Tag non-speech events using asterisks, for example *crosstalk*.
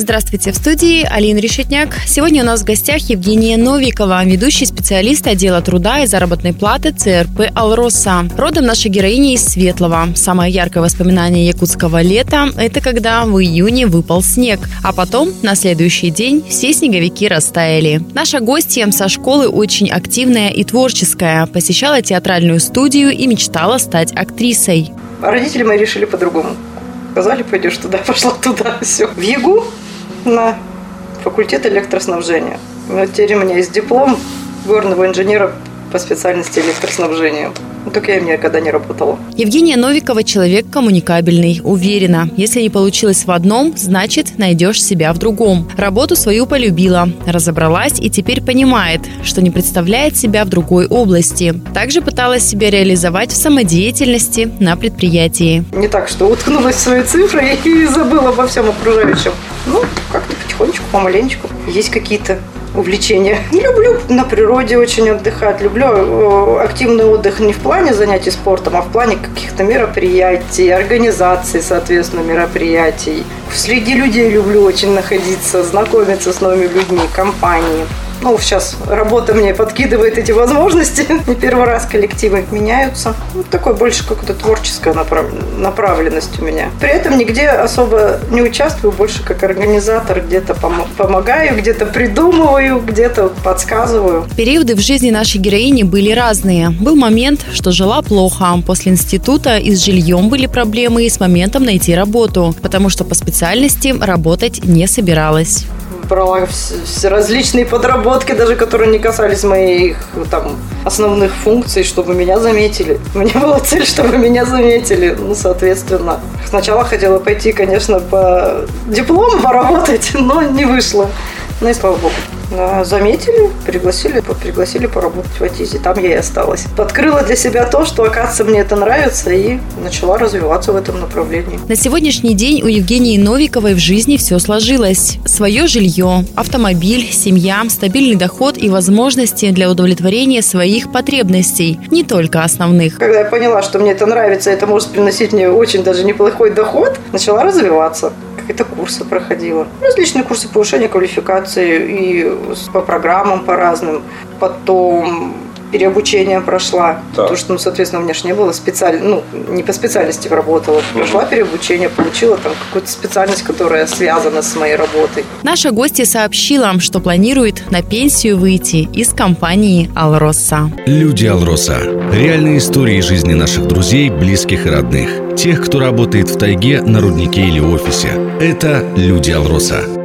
Здравствуйте, в студии Алина Решетняк. Сегодня у нас в гостях Евгения Новикова, ведущий специалист отдела труда и заработной платы ЦРП «Алроса». Родом наша героиня из Светлого. Самое яркое воспоминание якутского лета – это когда в июне выпал снег, а потом на следующий день все снеговики растаяли. Наша гостья со школы очень активная и творческая, посещала театральную студию и мечтала стать актрисой. Родители мои решили по-другому. Сказали, пойдешь туда, *laughs* пошла туда, все. В ЕГУ на факультет электроснабжения. Вот теперь у меня есть диплом горного инженера по специальности электроснабжения. Ну, так я никогда не работала. Евгения Новикова – человек коммуникабельный. Уверена, если не получилось в одном, значит, найдешь себя в другом. Работу свою полюбила, разобралась и теперь понимает, что не представляет себя в другой области. Также пыталась себя реализовать в самодеятельности на предприятии. Не так, что уткнулась в свои цифры и забыла обо всем окружающем. Ну, потихонечку, помаленечку. Есть какие-то увлечения. Люблю на природе очень отдыхать. Люблю э, активный отдых не в плане занятий спортом, а в плане каких-то мероприятий, организации, соответственно, мероприятий. Среди людей люблю очень находиться, знакомиться с новыми людьми, компанией. Ну, сейчас работа мне подкидывает эти возможности. *laughs* Не первый раз коллективы меняются. Ну, такой больше какая-то творческая направ... направленность у меня. При этом нигде особо не участвую, больше как организатор. Где-то пом... помогаю, где-то придумываю, где-то подсказываю. Периоды в жизни нашей героини были разные. Был момент, что жила плохо. После института и с жильем были проблемы и с моментом найти работу, потому что по специальности работать не собиралась брала все различные подработки, даже которые не касались моих там основных функций, чтобы меня заметили. *laughs* У меня была цель, чтобы меня заметили. Ну, соответственно, сначала хотела пойти, конечно, по диплому поработать, *laughs* но не вышло. Ну и слава богу. Заметили, пригласили, пригласили поработать в Атизе. Там я и осталась. Подкрыла для себя то, что, оказывается, мне это нравится, и начала развиваться в этом направлении. На сегодняшний день у Евгении Новиковой в жизни все сложилось. Свое жилье, автомобиль, семья, стабильный доход и возможности для удовлетворения своих потребностей, не только основных. Когда я поняла, что мне это нравится, это может приносить мне очень даже неплохой доход, начала развиваться какие-то курсы проходила. Различные курсы повышения квалификации и по программам по разным. Потом переобучение прошла. Да. Потому что, ну, соответственно, у меня же не было специально, ну, не по специальности работала. Прошла переобучение, получила там какую-то специальность, которая связана с моей работой. Наша гостья сообщила, что планирует на пенсию выйти из компании «Алроса». Люди «Алроса». Реальные истории жизни наших друзей, близких и родных. Тех, кто работает в тайге, на руднике или офисе. Это «Люди «Алроса».